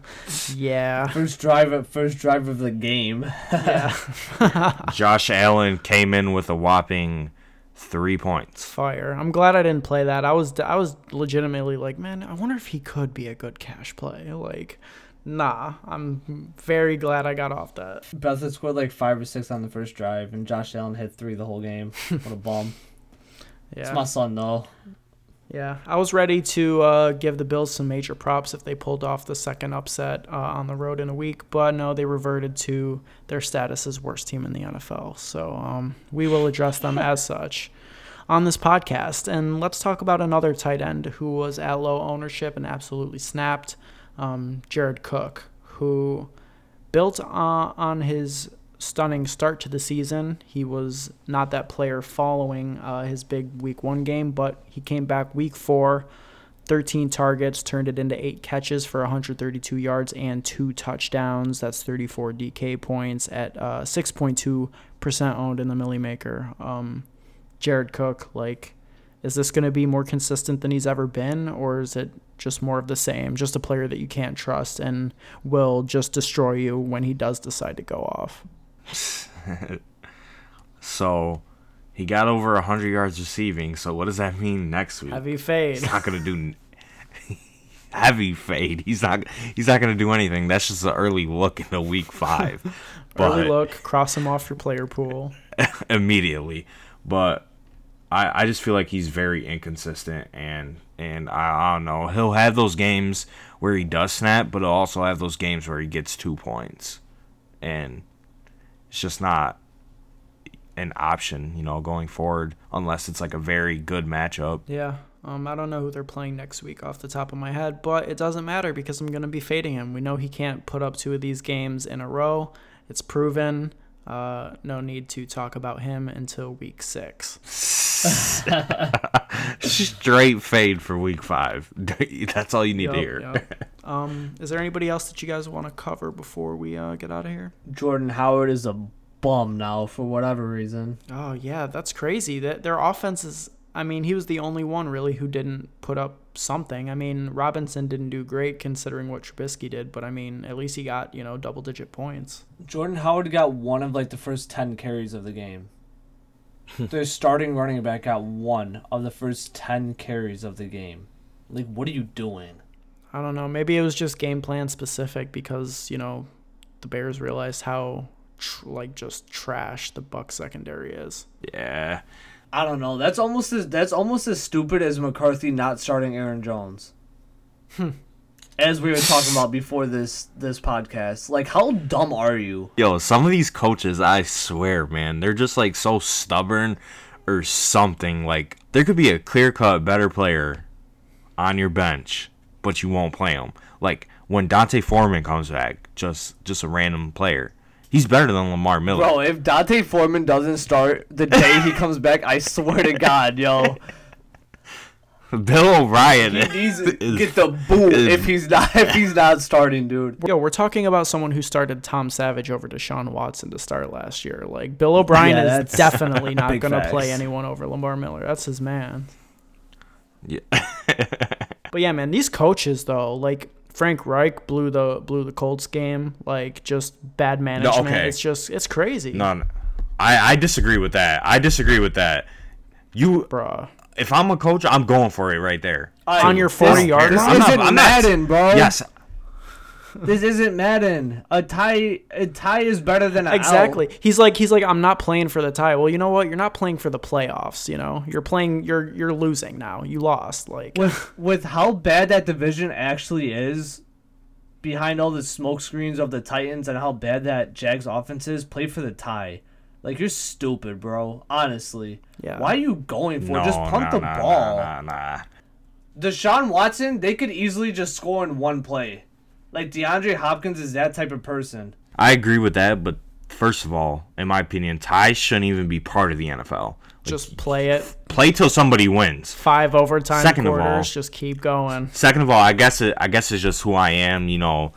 yeah, First drive of first drive of the game. yeah, Josh Allen came in with a whopping three points. fire. I'm glad I didn't play that. I was I was legitimately like, man, I wonder if he could be a good cash play. Like, nah, I'm very glad I got off that. Beathard scored like five or six on the first drive, and Josh Allen hit three the whole game. What a bum. It's my son though. yeah. I was ready to uh, give the Bills some major props if they pulled off the second upset uh, on the road in a week, but no, they reverted to their status as worst team in the NFL. So um, we will address them as such on this podcast. And let's talk about another tight end who was at low ownership and absolutely snapped, um, Jared Cook, who built on, his stunning start to the season. He was not that player following uh, his big week one game, but he came back week four, 13 targets, turned it into eight catches for 132 yards and two touchdowns. That's 34 DK points at uh, 6.2% owned in the Milly Maker. Um, Jared Cook, like, is this going to be more consistent than he's ever been, or is it just more of the same? Just a player that you can't trust and will just destroy you when he does decide to go off. so he got over 100 yards receiving. So what does that mean next week? Heavy fade. He's not going to do heavy fade. He's not he's not going to do anything. That's just an early look into week 5. early look, cross him off your player pool immediately. But I, I just feel like he's very inconsistent and and I, I don't know he'll have those games where he does snap but he'll also have those games where he gets two points and it's just not an option you know going forward unless it's like a very good matchup yeah um, I don't know who they're playing next week off the top of my head, but it doesn't matter because I'm going to be fading him. We know he can't put up two of these games in a row. It's proven. Uh, no need to talk about him until week six. Straight fade for week five. That's all you need yep, to hear. Yep. Um, is there anybody else that you guys want to cover before we uh, get out of here? Jordan Howard is a bum now for whatever reason. Oh yeah, that's crazy. That their offense is I mean, he was the only one really who didn't put up something. I mean, Robinson didn't do great considering what Trubisky did, but I mean, at least he got, you know, double digit points. Jordan Howard got one of like the first 10 carries of the game. the starting running back got one of the first 10 carries of the game. Like, what are you doing? I don't know. Maybe it was just game plan specific because, you know, the Bears realized how, tr- like, just trash the Buck secondary is. Yeah. I don't know. That's almost as that's almost as stupid as McCarthy not starting Aaron Jones. Hmm. As we were talking about before this this podcast, like how dumb are you? Yo, some of these coaches, I swear, man, they're just like so stubborn or something. Like there could be a clear cut better player on your bench, but you won't play him. Like when D'Onta Foreman comes back, just just a random player. He's better than Lamar Miller. Bro, if D'Onta Foreman doesn't start the day he comes back, I swear to God, yo. Bill O'Brien he needs to get the boot is, if he's not if he's not starting, dude. Yo, we're talking about someone who started Tom Savage over Deshaun Watson to start last year. Like Bill O'Brien yeah, is definitely not gonna facts. play anyone over Lamar Miller. That's his man. Yeah. but yeah, man, these coaches though, like Frank Reich blew the blew the Colts game. Like just bad management. No, okay. It's just it's crazy. No, no, I I disagree with that. I disagree with that. You, bruh. If I'm a coach, I'm going for it right there. On your 40 yard line. This isn't I'm Madden, not, bro. Yes, this isn't Madden. A tie, a tie is better than an exactly. Out. He's like, he's like, I'm not playing for the tie. Well, you know what? You're not playing for the playoffs. You know, you're playing. You're you're losing now. You lost. Like with with how bad that division actually is, behind all the smoke screens of the Titans and how bad that Jags offense is, play for the tie. Like you're stupid, bro. Honestly. Yeah. Why are you going for? No, Just punt nah, the nah, ball. Nah, nah, nah. Deshaun Watson, they could easily just score in one play. Like DeAndre Hopkins is that type of person. I agree with that, but first of all, in my opinion, ties shouldn't even be part of the NFL. Like, just play it. Play till somebody wins. Five overtime second quarters. Of all, just keep going. Second of all, I guess it. I guess it's just who I am. You know,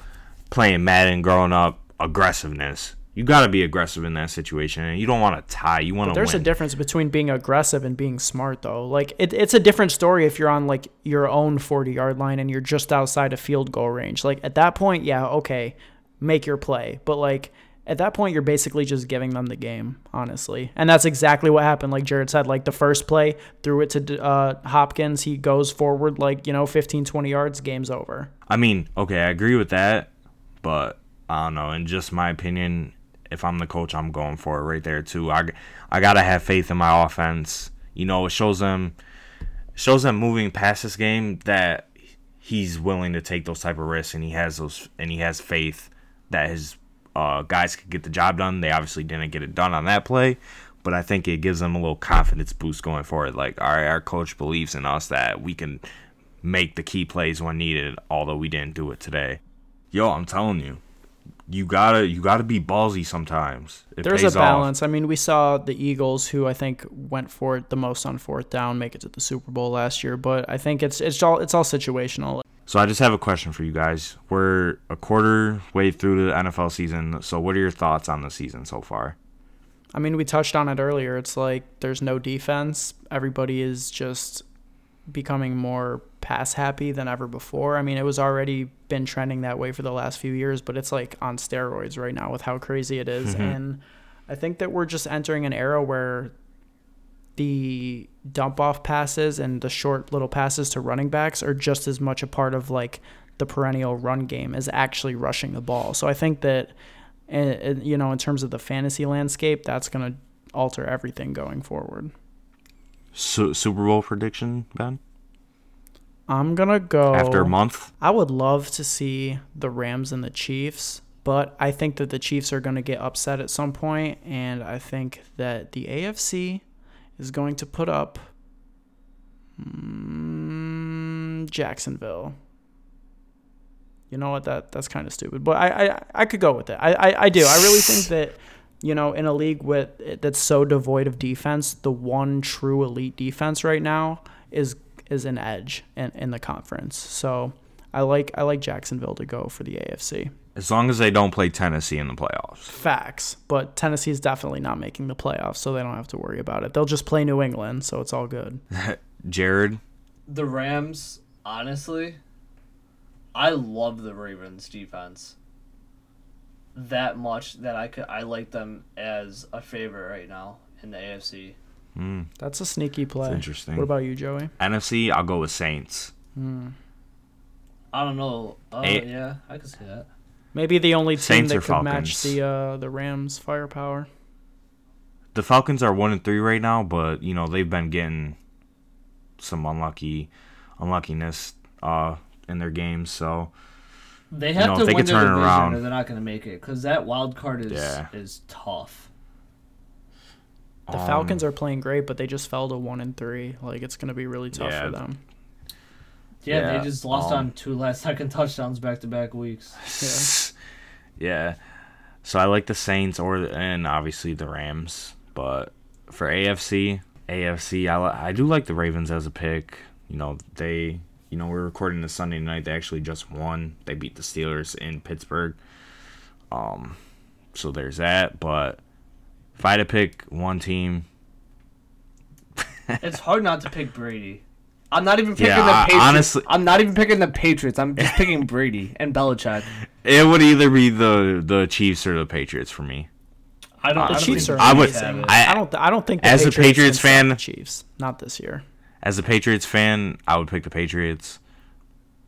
playing Madden growing up, aggressiveness you got to be aggressive in that situation and you don't want to tie you want to there's win. a difference between being aggressive and being smart though. Like it, it's a different story if you're on like your own 40 yard line and you're just outside of field goal range. Like at that point yeah okay make your play. But like at that point you're basically just giving them the game honestly. And that's exactly what happened. Like jared said like the first play threw it to uh, hopkins he goes forward like you know 15 20 yards game's over. I mean okay i agree with that but i don't know in just my opinion if I'm the coach, I'm going for it right there too. I, I gotta have faith in my offense. You know, it shows them shows them moving past this game that he's willing to take those type of risks and he has those and he has faith that his uh, guys could get the job done. They obviously didn't get it done on that play, but I think it gives them a little confidence boost going forward. Like, all right, our coach believes in us that we can make the key plays when needed, although we didn't do it today. Yo, I'm telling you, you gotta you gotta be ballsy sometimes. It There's a pays off. balance. I mean, we saw the Eagles, who I think went for it the most on fourth down, make it to the Super Bowl last year. But I think it's it's all it's all situational. So I just have a question for you guys. We're a quarter way through the NFL season. So what are your thoughts on the season so far? I mean, we touched on it earlier. It's like there's no defense. Everybody is just becoming more pass happy than ever before. I mean, it was already been trending that way for the last few years, but it's like on steroids right now with how crazy it is. Mm-hmm. And I think that we're just entering an era where the dump off passes and the short little passes to running backs are just as much a part of like the perennial run game as actually rushing the ball. So I think that and, and, you know in terms of the fantasy landscape that's going to alter everything going forward. Su- Super Bowl prediction, Ben? I'm going to go After a month? I would love to see the Rams and the Chiefs, but I think that the Chiefs are going to get upset at some point, and I think that the AFC is going to put up mm, Jacksonville. You know what? That that's kind of stupid, but I, I I could go with it. I, I I do. I really think that you know in a league with that's so devoid of defense, the one true elite defense right now is is an edge in, in the conference. So I like I like Jacksonville to go for the AFC. As long as they don't play Tennessee in the playoffs. Facts, but Tennessee is definitely not making the playoffs, so they don't have to worry about it. They'll just play New England, so it's all good. Jared, The Rams, honestly, I love the Ravens defense that much that I could I like them as a favorite right now in the AFC. Mm, That's a sneaky play. interesting. What about you, Joey? NFC, I'll go with Saints. Hmm. I don't know. Uh, A- yeah, I could see that. Maybe the only team Saints that or could match the uh, the Rams' firepower. The Falcons are one and three right now, but you know they've been getting some unlucky, unluckiness uh, in their games. So They have know, if to they win could their turn it division, around- or they're not going to make it because that wild card is Yeah. is tough. The Um, Falcons are playing great, but they just fell to one and three. Like it's gonna be really tough Yeah. for them. Yeah, Yeah, they just lost um, on two last second touchdowns back to back weeks. yeah. yeah. So I like the Saints or and obviously the Rams, but for AFC, AFC, I, I do like the Ravens as a pick. You know they, you know we're recording this Sunday night. They actually just won. They beat the Steelers in Pittsburgh. Um, so there's that. But if I had to pick one team, it's hard not to pick Brady. I'm not even picking Yeah, the I- Patriots. honestly- I'm not even picking the Patriots. I'm just picking Brady and Belichick. it would either be the the Chiefs or the Patriots for me. I don't. The I don't Chiefs are I would- Patriots have amazing. it. I- I don't. I don't think the As a Patriots Patriots can stop fan- the Chiefs. Not this year. As a Patriots fan, I would pick the Patriots,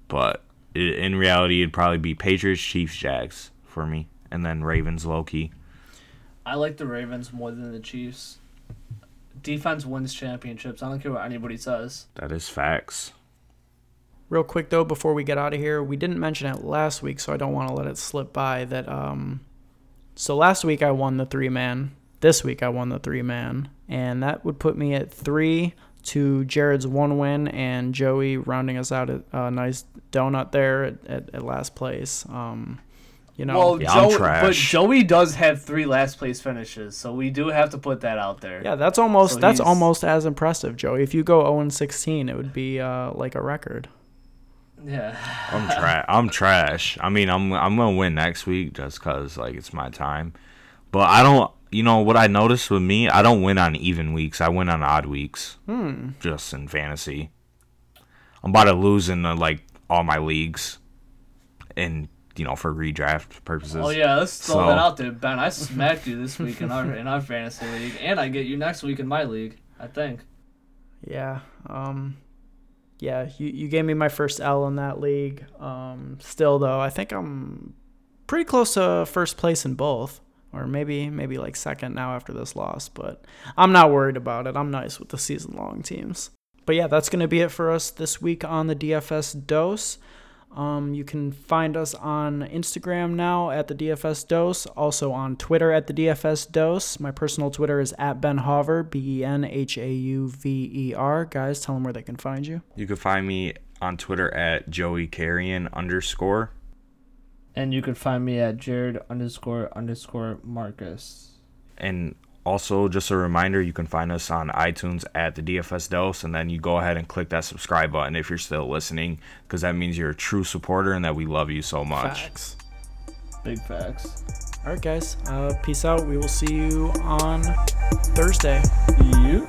but in reality, it'd probably be Patriots, Chiefs, Jags for me, and then Ravens, low key. I like the Ravens more than the Chiefs. Defense wins championships. I don't care what anybody says. That is facts. Real quick though, before we get out of here, we didn't mention it last week, so I don't want to let it slip by. That um, so last week I won the three man. This week I won the three man, and that would put me at three to Jared's one win and Joey rounding us out at a nice donut there at, at, at last place. Um, you know, well, Yeah, I'm Joey, but. Joey does have three last place finishes, so we do have to put that out there. yeah, that's almost So that's he's- almost as impressive, Joey. If you go 0 and 16, it would be uh, like a record. Yeah. I'm trash. I'm trash. I mean, I'm I'm gonna win next week just cause like it's my time. But I don't. You know what I noticed with me? I don't win on even weeks. I win on odd weeks. Hmm. Just in fantasy. I'm about to lose in uh, like all my leagues, and you know for redraft purposes. Oh yeah, let's throw So- that out there, Ben. I smacked you this week in our in our fantasy league, and I get you next week in my league. I think. Yeah. Um yeah, you, you gave me my first L in that league. Um still though, I think I'm pretty close to first place in both. Or maybe maybe like second now after this loss, but I'm not worried about it. I'm nice with the season long teams. But yeah, that's gonna be it for us this week on the DFS dose. Um, you can find us on Instagram now at the DFS Dose, also on Twitter at the DFS Dose. My personal Twitter is at Ben Hauver, B E N H A U V E R. Guys, tell them where they can find you. You can find me on Twitter at Joey Carrion underscore. And you can find me at Jared underscore underscore Marcus. And also, just a reminder, you can find us on iTunes at the DFS Dose, and then you go ahead and click that subscribe button if you're still listening, because that means you're a true supporter and that we love you so much. Facts. Big facts. All right, guys. Uh, peace out. We will see you on Thursday. You.